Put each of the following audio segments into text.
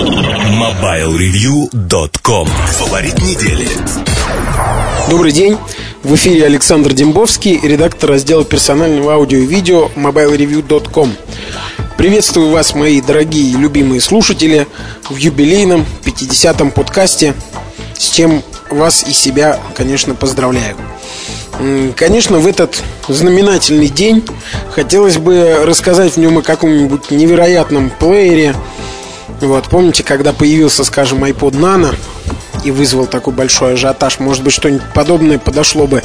MobileReview.com Фаворит недели Добрый день. В эфире Александр Дембовский, редактор раздела персонального аудио и видео mobilereview.com. Приветствую вас, мои дорогие и любимые слушатели, в юбилейном 50-м подкасте, с чем вас и себя, конечно, поздравляю. Конечно, в этот знаменательный день хотелось бы рассказать в нем о каком-нибудь невероятном плеере. Вот, помните, когда появился, скажем, iPod Nano и вызвал такой большой ажиотаж, может быть, что-нибудь подобное подошло бы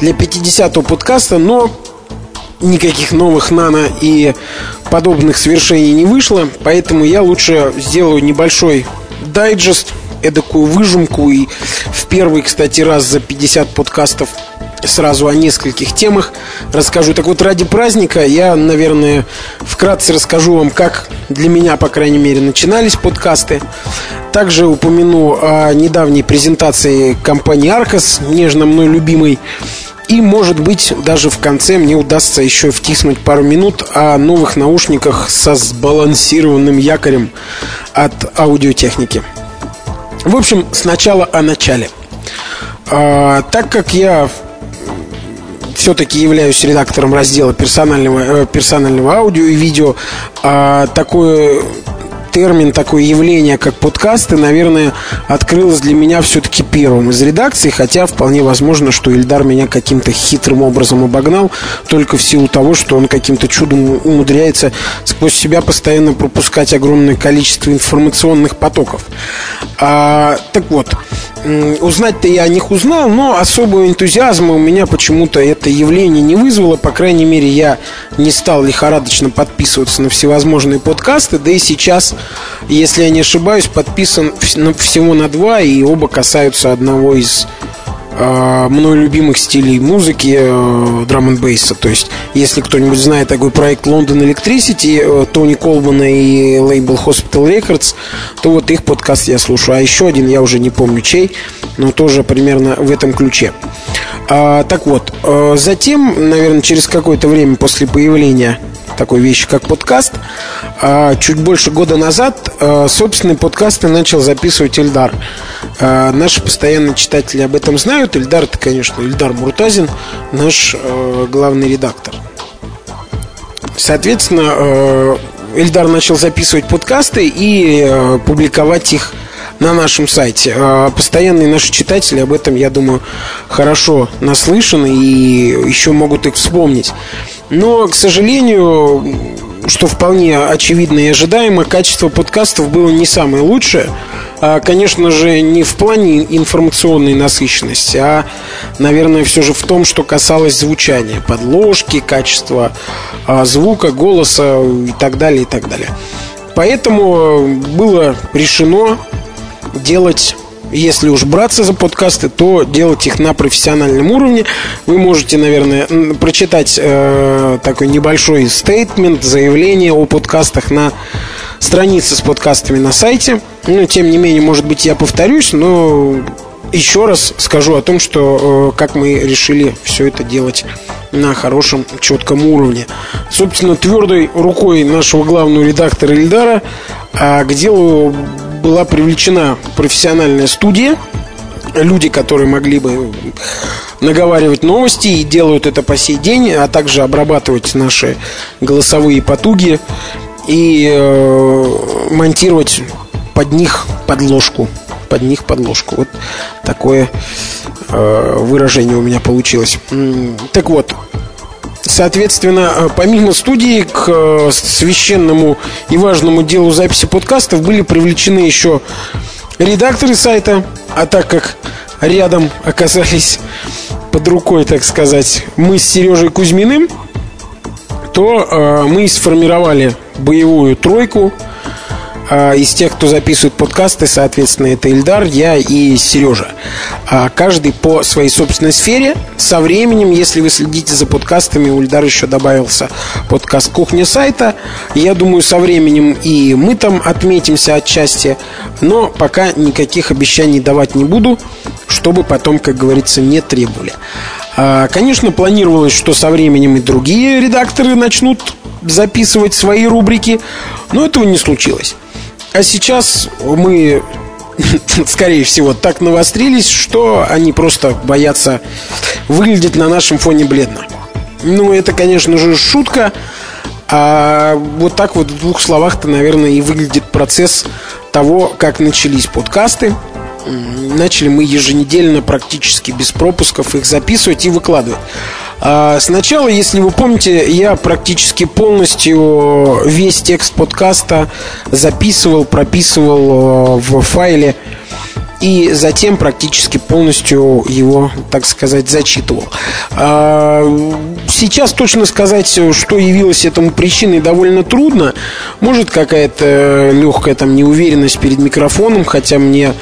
для 50-го подкаста, но никаких новых нано и подобных свершений не вышло, поэтому я лучше сделаю небольшой дайджест, эдакую выжимку и в первый, кстати, раз за 50 подкастов сразу о нескольких темах расскажу. Так вот, ради праздника я, наверное, вкратце расскажу вам, как для меня, по крайней мере, начинались подкасты. Также упомяну о недавней презентации компании Аркос, нежно мной любимой. И, может быть, даже в конце мне удастся еще втиснуть пару минут о новых наушниках со сбалансированным якорем от аудиотехники. В общем, сначала о начале. А, так как я все-таки являюсь редактором раздела персонального, э, персонального аудио и видео, а такое термин, такое явление, как подкасты, наверное, открылось для меня все-таки первым из редакции, хотя вполне возможно, что Ильдар меня каким-то хитрым образом обогнал, только в силу того, что он каким-то чудом умудряется сквозь себя постоянно пропускать огромное количество информационных потоков. А, так вот, узнать-то я о них узнал, но особого энтузиазма у меня почему-то это явление не вызвало. По крайней мере, я не стал лихорадочно подписываться на всевозможные подкасты. Да и сейчас, если я не ошибаюсь, подписан всего на два, и оба касаются одного из э, мной любимых стилей музыки э, драм н бейса. То есть, если кто-нибудь знает такой проект London Electricity, э, Тони Колбана и лейбл Hospital Records, то вот их подкаст я слушаю. А еще один, я уже не помню чей, но тоже примерно в этом ключе. А, так вот, э, затем, наверное, через какое-то время после появления такой вещи, как подкаст. А, чуть больше года назад а, собственные подкасты начал записывать Ильдар. А, наши постоянные читатели об этом знают. Ильдар это, конечно, Ильдар Муртазин, наш главный редактор. Соответственно, Ильдар начал записывать подкасты и публиковать их на нашем сайте. Постоянные наши читатели об этом, я думаю, хорошо наслышаны и еще могут их вспомнить. Но, к сожалению, что вполне очевидно и ожидаемо, качество подкастов было не самое лучшее. А, конечно же, не в плане информационной насыщенности, а, наверное, все же в том, что касалось звучания, подложки, качества а, звука, голоса и так далее, и так далее. Поэтому было решено делать если уж браться за подкасты, то делать их на профессиональном уровне. Вы можете, наверное, прочитать э, такой небольшой стейтмент, заявление о подкастах на странице с подкастами на сайте. Ну, тем не менее, может быть, я повторюсь, но еще раз скажу о том, что э, как мы решили все это делать на хорошем, четком уровне. Собственно, твердой рукой нашего главного редактора Ильдара а к делу была привлечена профессиональная студия, люди, которые могли бы наговаривать новости и делают это по сей день, а также обрабатывать наши голосовые потуги и э, монтировать под них подложку. Под них подложку. Вот такое э, выражение у меня получилось. Так вот, Соответственно, э, помимо студии к э, священному и важному делу записи подкастов были привлечены еще редакторы сайта, а так как рядом оказались под рукой, так сказать, мы с Сережей Кузьминым, то э, мы сформировали боевую тройку – из тех, кто записывает подкасты, соответственно, это Ильдар, я и Сережа. А, каждый по своей собственной сфере. Со временем, если вы следите за подкастами, у Ильдара еще добавился подкаст «Кухня сайта». Я думаю, со временем и мы там отметимся отчасти. Но пока никаких обещаний давать не буду, чтобы потом, как говорится, не требовали. А, конечно, планировалось, что со временем и другие редакторы начнут записывать свои рубрики, но этого не случилось. А сейчас мы, скорее всего, так навострились, что они просто боятся выглядеть на нашем фоне бледно. Ну, это, конечно же, шутка. А вот так вот в двух словах-то, наверное, и выглядит процесс того, как начались подкасты. Начали мы еженедельно, практически без пропусков, их записывать и выкладывать. А сначала, если вы помните, я практически полностью весь текст подкаста записывал, прописывал э, в файле и затем практически полностью его, так сказать, зачитывал. А, сейчас точно сказать, что явилось этому причиной, довольно трудно. Может, какая-то легкая там неуверенность перед микрофоном, хотя мне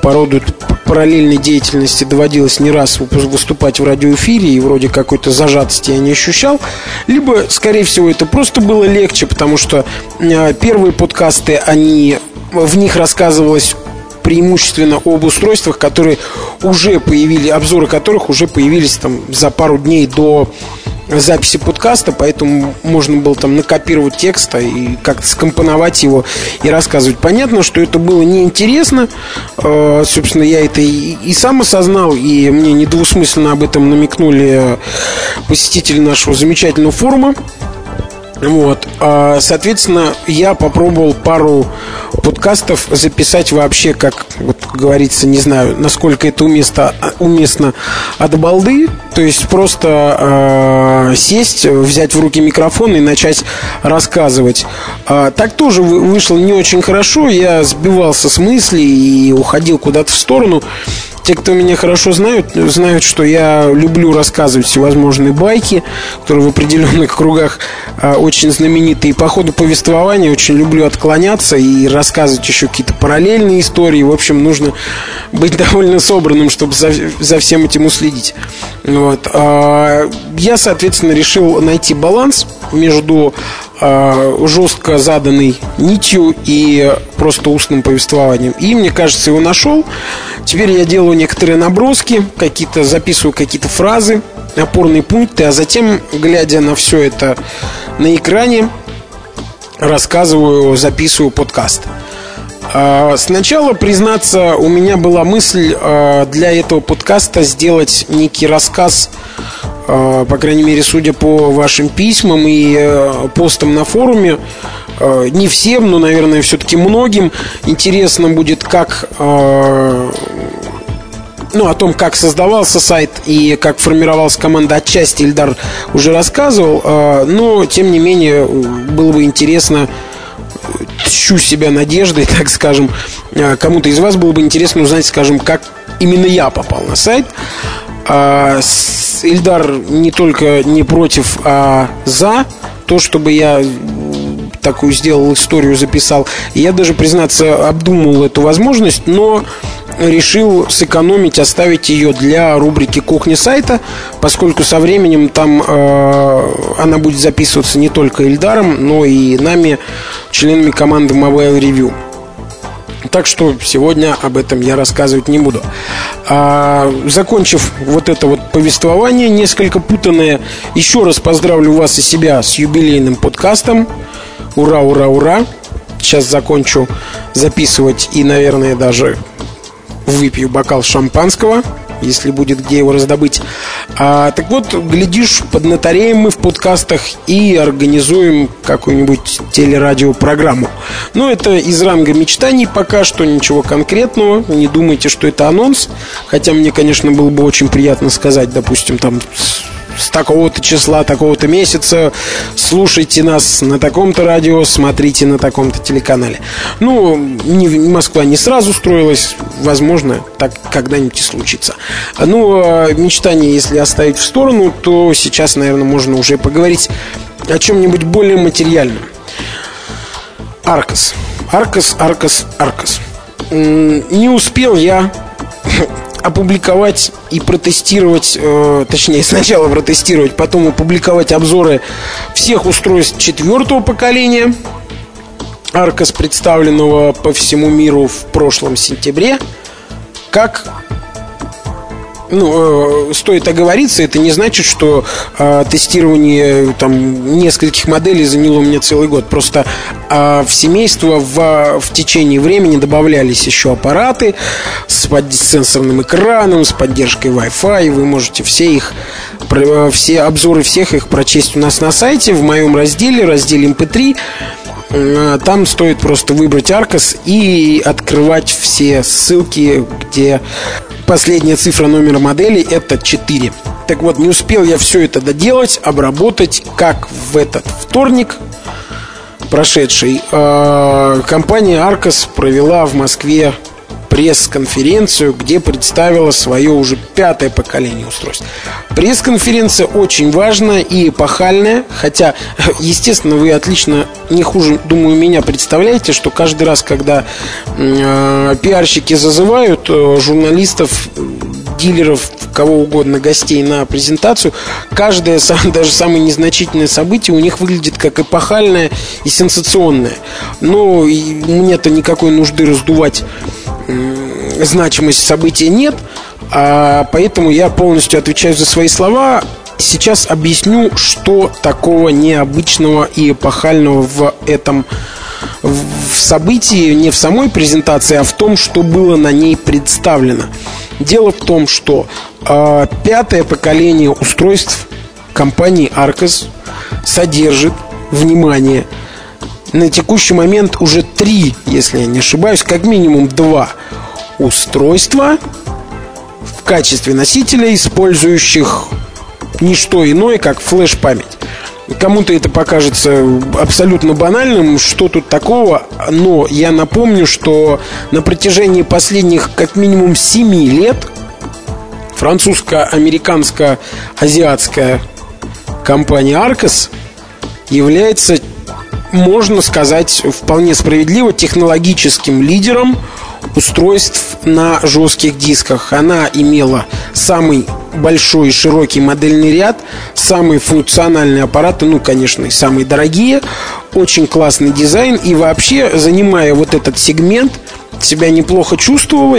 по роду параллельной деятельности доводилось не раз выступать в радиоэфире, и вроде какой-то зажатости я не ощущал. Либо, скорее всего, это просто было легче, потому что а, первые подкасты, они в них рассказывалось преимущественно об устройствах, которые уже появились, обзоры которых уже появились там за пару дней до записи подкаста, поэтому можно было там накопировать текста и как-то скомпоновать его и рассказывать. Понятно, что это было неинтересно. Э, собственно, я это и, и сам осознал, и мне недвусмысленно об этом намекнули посетители нашего замечательного форума. Вот. А, соответственно, я попробовал пару подкастов записать вообще, как вот говорится, не знаю, насколько это уместно, уместно от балды. То есть просто э, сесть, взять в руки микрофон и начать рассказывать. А, так тоже вышло не очень хорошо. Я сбивался с мыслей и уходил куда-то в сторону. Те, кто меня хорошо знают, знают, что я люблю рассказывать всевозможные байки, которые в определенных кругах а, очень знаменитые. По ходу повествования очень люблю отклоняться и рассказывать еще какие-то параллельные истории. В общем, нужно быть довольно собранным, чтобы за, за всем этим уследить. Вот. А, я, соответственно, решил найти баланс между жестко заданной нитью и просто устным повествованием. И мне кажется, его нашел. Теперь я делаю некоторые наброски, какие-то записываю какие-то фразы, опорные пункты, а затем, глядя на все это на экране, рассказываю, записываю подкаст. А, сначала, признаться, у меня была мысль а, для этого подкаста сделать некий рассказ а, по крайней мере, судя по вашим письмам и э, постам на форуме, э, не всем, но, наверное, все-таки многим интересно будет, как э, ну, о том, как создавался сайт и как формировалась команда отчасти Ильдар уже рассказывал, но, тем не менее, было бы интересно тщу себя надеждой, так скажем, кому-то из вас было бы интересно узнать, скажем, как именно я попал на сайт. А, Ильдар не только не против, а за то, чтобы я такую сделал историю, записал. я даже, признаться, обдумал эту возможность, но решил сэкономить, оставить ее для рубрики «Кухня сайта», поскольку со временем там э, она будет записываться не только Ильдаром, но и нами, членами команды Mobile Review. Так что сегодня об этом я рассказывать не буду. А, закончив вот это вот повествование, несколько путанное, еще раз поздравлю вас и себя с юбилейным подкастом. Ура, ура, ура! Сейчас закончу записывать и, наверное, даже выпью бокал шампанского если будет где его раздобыть. А, так вот, глядишь, поднатареем мы в подкастах и организуем какую-нибудь телерадиопрограмму. Но это из ранга мечтаний пока что, ничего конкретного. Не думайте, что это анонс. Хотя мне, конечно, было бы очень приятно сказать, допустим, там с такого-то числа, такого-то месяца, слушайте нас на таком-то радио, смотрите на таком-то телеканале. Ну, не, Москва не сразу строилась, возможно, так когда-нибудь и случится. Ну, а мечтания, если оставить в сторону, то сейчас, наверное, можно уже поговорить о чем-нибудь более материальном. Аркас. Аркас, Аркас, Аркас. Не успел я опубликовать и протестировать, э, точнее сначала протестировать, потом опубликовать обзоры всех устройств четвертого поколения Аркос, представленного по всему миру в прошлом сентябре, как ну, э, стоит оговориться, это не значит, что э, тестирование там нескольких моделей заняло у меня целый год. Просто э, в семейство в, в течение времени добавлялись еще аппараты с, под, с сенсорным экраном, с поддержкой Wi-Fi. Вы можете все их, э, все обзоры всех их прочесть у нас на сайте в моем разделе, разделе MP3. Э, там стоит просто выбрать Arcos и открывать все ссылки, где последняя цифра номера модели это 4. Так вот, не успел я все это доделать, обработать, как в этот вторник прошедший. Э, компания Arcos провела в Москве пресс-конференцию, где представила свое уже пятое поколение устройств. Пресс-конференция очень важная и эпохальная, хотя, естественно, вы отлично, не хуже, думаю, меня представляете, что каждый раз, когда э, пиарщики зазывают э, журналистов, дилеров, кого угодно, гостей на презентацию, каждое, даже самое незначительное событие у них выглядит как эпохальное и сенсационное. Но мне-то никакой нужды раздувать значимость события нет, а поэтому я полностью отвечаю за свои слова. Сейчас объясню, что такого необычного и эпохального в этом в событии, не в самой презентации, а в том, что было на ней представлено. Дело в том, что э, пятое поколение устройств компании Arcos содержит, внимание, на текущий момент уже три, если я не ошибаюсь, как минимум два устройства в качестве носителя, использующих не что иное, как флеш-память. Кому-то это покажется абсолютно банальным, что тут такого, но я напомню, что на протяжении последних как минимум 7 лет французско-американско-азиатская компания Arcos является можно сказать, вполне справедливо технологическим лидером устройств на жестких дисках. Она имела самый большой и широкий модельный ряд, самые функциональные аппараты, ну, конечно, и самые дорогие, очень классный дизайн и вообще, занимая вот этот сегмент, себя неплохо чувствовала.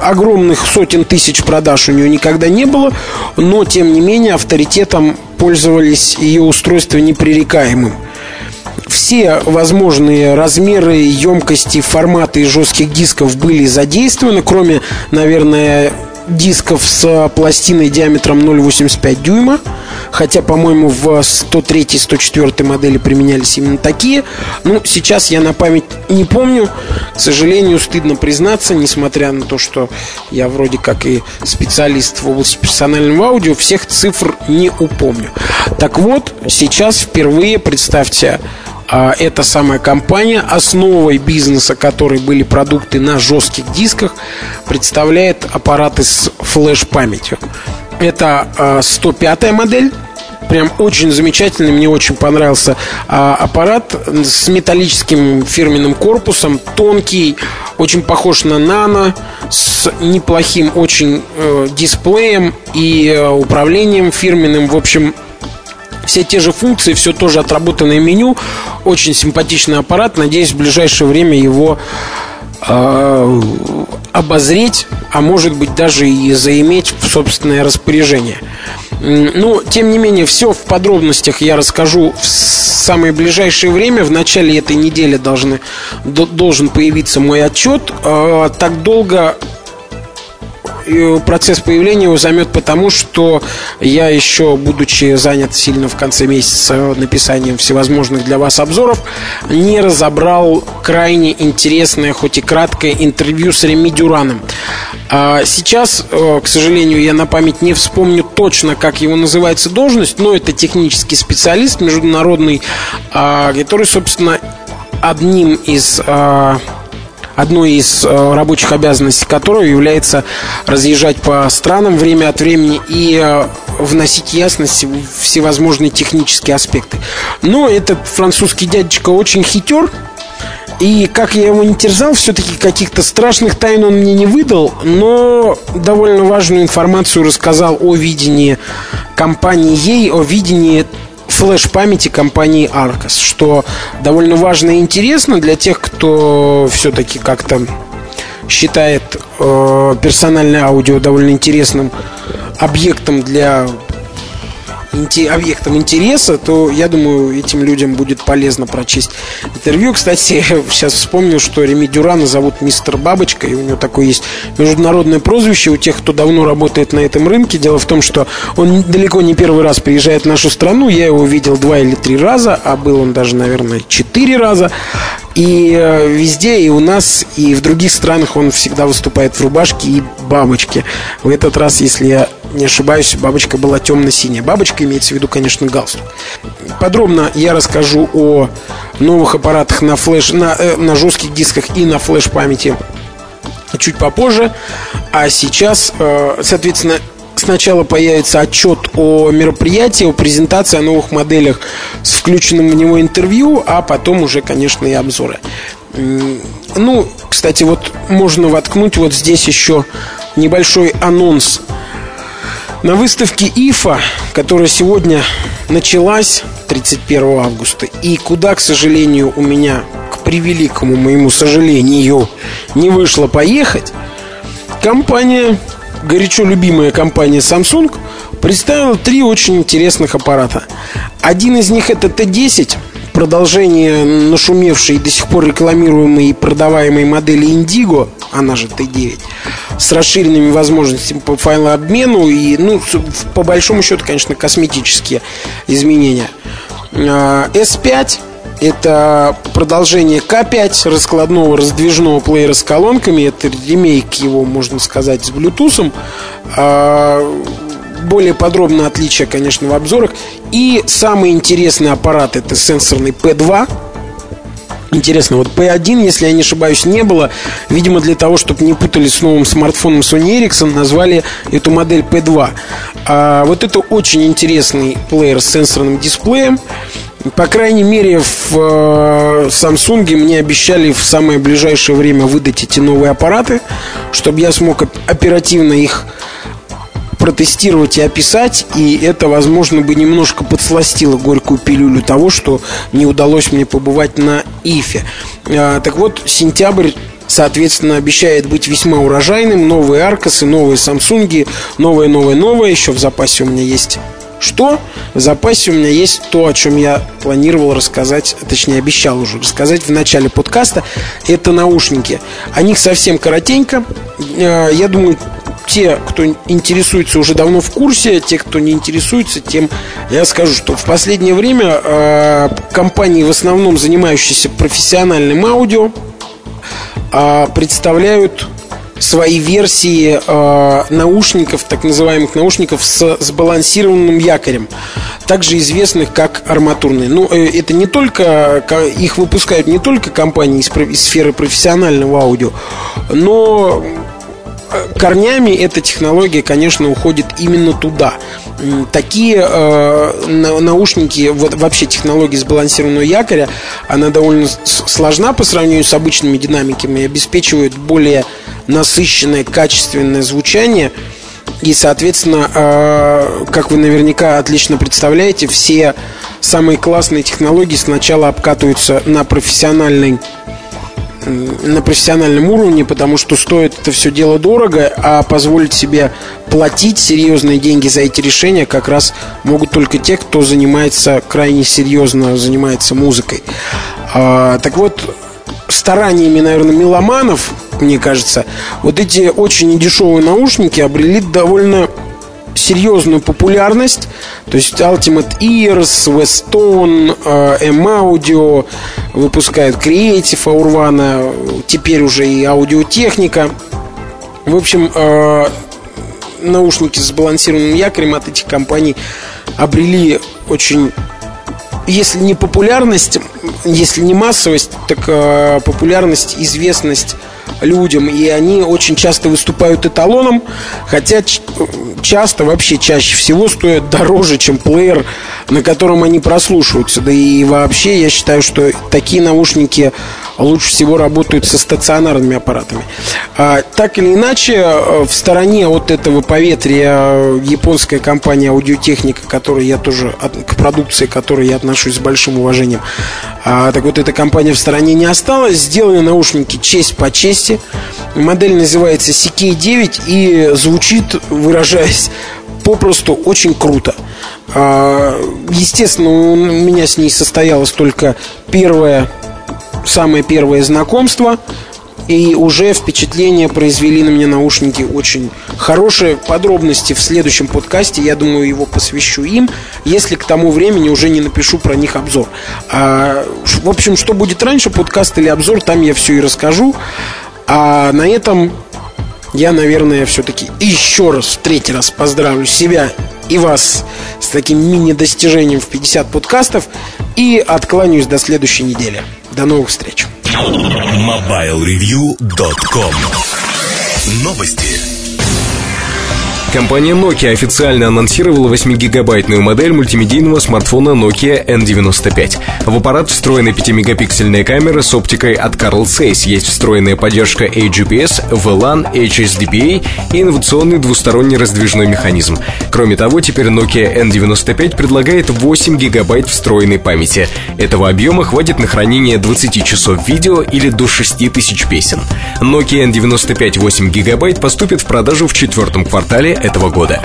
Огромных сотен тысяч продаж у нее никогда не было, но, тем не менее, авторитетом пользовались ее устройства непререкаемым все возможные размеры, емкости, форматы жестких дисков были задействованы, кроме, наверное, дисков с пластиной диаметром 0,85 дюйма. Хотя, по-моему, в 103 104 модели применялись именно такие. Ну, сейчас я на память не помню. К сожалению, стыдно признаться, несмотря на то, что я вроде как и специалист в области персонального аудио, всех цифр не упомню. Так вот, сейчас впервые, представьте, а эта самая компания, основой бизнеса которой были продукты на жестких дисках, представляет аппараты с флеш-памятью. Это 105 а, модель, прям очень замечательный, мне очень понравился а, аппарат с металлическим фирменным корпусом, тонкий, очень похож на нано, с неплохим очень э, дисплеем и э, управлением фирменным. В общем, все те же функции, все тоже отработанное меню. Очень симпатичный аппарат. Надеюсь, в ближайшее время его обозреть, а может быть даже и заиметь в собственное распоряжение. Но, тем не менее, все в подробностях я расскажу в самое ближайшее время. В начале этой недели должны, должен появиться мой отчет. А, так долго процесс появления его займет потому, что я еще, будучи занят сильно в конце месяца написанием всевозможных для вас обзоров, не разобрал крайне интересное, хоть и краткое интервью с Реми Дюраном. А сейчас, э, к сожалению, я на память не вспомню точно, как его называется должность, но это технический специалист международный, а, который, собственно, одним из а, одной из э, рабочих обязанностей которого является разъезжать по странам время от времени и э, вносить ясность в всевозможные технические аспекты. Но этот французский дядечка очень хитер, и как я его не терзал, все-таки каких-то страшных тайн он мне не выдал, но довольно важную информацию рассказал о видении компании ей, о видении флеш-памяти компании Arcos, что довольно важно и интересно для тех, кто все-таки как-то считает э, персональное аудио довольно интересным объектом для объектом интереса, то я думаю, этим людям будет полезно прочесть интервью. Кстати, сейчас вспомнил, что Реми Дюрана зовут мистер Бабочка, и у него такое есть международное прозвище у тех, кто давно работает на этом рынке. Дело в том, что он далеко не первый раз приезжает в нашу страну. Я его видел два или три раза, а был он даже, наверное, четыре раза. И э, везде, и у нас, и в других странах он всегда выступает в рубашке и бабочке. В этот раз, если я не ошибаюсь, бабочка была темно-синяя. Бабочка имеется в виду, конечно, галстук. Подробно я расскажу о новых аппаратах на, флеш, на, э, на жестких дисках и на флеш-памяти чуть попозже. А сейчас, э, соответственно, сначала появится отчет о мероприятии, о презентации, о новых моделях с включенным в него интервью, а потом уже, конечно, и обзоры. Ну, кстати, вот можно воткнуть вот здесь еще небольшой анонс на выставке ИФА, которая сегодня началась 31 августа, и куда, к сожалению, у меня, к превеликому моему сожалению, не вышло поехать, компания, горячо любимая компания Samsung, представила три очень интересных аппарата. Один из них это Т-10, продолжение нашумевшей до сих пор рекламируемой и продаваемой модели Indigo, она же Т9, с расширенными возможностями по файлообмену и, ну, по большому счету, конечно, косметические изменения. S5 а, это продолжение К5 раскладного раздвижного плеера с колонками. Это ремейк его, можно сказать, с Bluetooth. А, более подробно отличия, конечно, в обзорах. И самый интересный аппарат это сенсорный P2 Интересно, вот P1, если я не ошибаюсь, не было. Видимо, для того, чтобы не путали с новым смартфоном Sony Ericsson, назвали эту модель P2. А вот это очень интересный плеер с сенсорным дисплеем. По крайней мере, в э, Samsung мне обещали в самое ближайшее время выдать эти новые аппараты, чтобы я смог оперативно их протестировать и описать, и это, возможно, бы немножко подсластило горькую пилюлю того, что не удалось мне побывать на ИФе. А, так вот, сентябрь соответственно, обещает быть весьма урожайным. Новые Аркасы, новые Самсунги, новое, новое, новое. Еще в запасе у меня есть что? В запасе у меня есть то, о чем я планировал рассказать, точнее обещал уже рассказать в начале подкаста. Это наушники. О них совсем коротенько. А, я думаю, те, кто интересуется, уже давно в курсе, те, кто не интересуется, тем я скажу, что в последнее время э, компании, в основном занимающиеся профессиональным аудио, э, представляют свои версии э, наушников, так называемых наушников с сбалансированным якорем, также известных как арматурные. Ну, э, это не только, их выпускают не только компании из, из сферы профессионального аудио, но корнями эта технология, конечно, уходит именно туда. Такие э, наушники, вот вообще технология сбалансированного якоря, она довольно сложна по сравнению с обычными динамиками и обеспечивает более насыщенное, качественное звучание. И, соответственно, э, как вы наверняка отлично представляете, все самые классные технологии сначала обкатываются на профессиональный на профессиональном уровне, потому что стоит это все дело дорого, а позволить себе платить серьезные деньги за эти решения как раз могут только те, кто занимается крайне серьезно, занимается музыкой. А, так вот, стараниями, наверное, меломанов, мне кажется, вот эти очень недешевые наушники обрели довольно серьезную популярность. То есть Ultimate Ears, Weston, э, M-Audio выпускают Creative, Урвана, теперь уже и аудиотехника. В общем, э, наушники с балансированным якорем от этих компаний обрели очень если не популярность, если не массовость, так э, популярность, известность людям, и они очень часто выступают эталоном, хотя часто, вообще чаще всего стоят дороже, чем плеер, на котором они прослушиваются. Да и вообще я считаю, что такие наушники лучше всего работают со стационарными аппаратами. А, так или иначе, э, в стороне от этого поветрия э, японская компания аудиотехника, которой я тоже, к продукции которой я отношусь с большим уважением, а, так вот эта компания в стороне не осталась, сделали наушники честь по чести, Модель называется CK9 и звучит, выражаясь попросту, очень круто. А, естественно, у меня с ней состоялось только первое, самое первое знакомство – и уже впечатление произвели на меня наушники очень хорошие. Подробности в следующем подкасте, я думаю, его посвящу им, если к тому времени уже не напишу про них обзор. А, в общем, что будет раньше, подкаст или обзор, там я все и расскажу. А на этом я, наверное, все-таки еще раз, в третий раз поздравлю себя и вас с таким мини-достижением в 50 подкастов и откланяюсь до следующей недели. До новых встреч. MobileReview.com Новости. Компания Nokia официально анонсировала 8-гигабайтную модель мультимедийного смартфона Nokia N95. В аппарат встроена 5-мегапиксельная камера с оптикой от Carl Zeiss. Есть встроенная поддержка AGPS, VLAN, HSDPA и инновационный двусторонний раздвижной механизм. Кроме того, теперь Nokia N95 предлагает 8 гигабайт встроенной памяти. Этого объема хватит на хранение 20 часов видео или до 6000 песен. Nokia N95 8 гигабайт поступит в продажу в четвертом квартале этого года.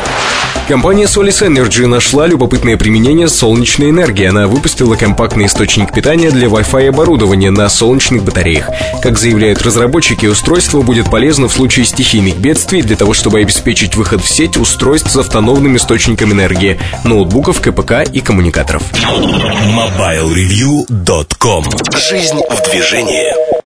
Компания Solis Energy нашла любопытное применение солнечной энергии. Она выпустила компактный источник питания для Wi-Fi оборудования на солнечных батареях. Как заявляют разработчики, устройство будет полезно в случае стихийных бедствий для того, чтобы обеспечить выход в сеть устройств с автономным источником энергии, ноутбуков, КПК и коммуникаторов. MobileReview.com Жизнь в движении.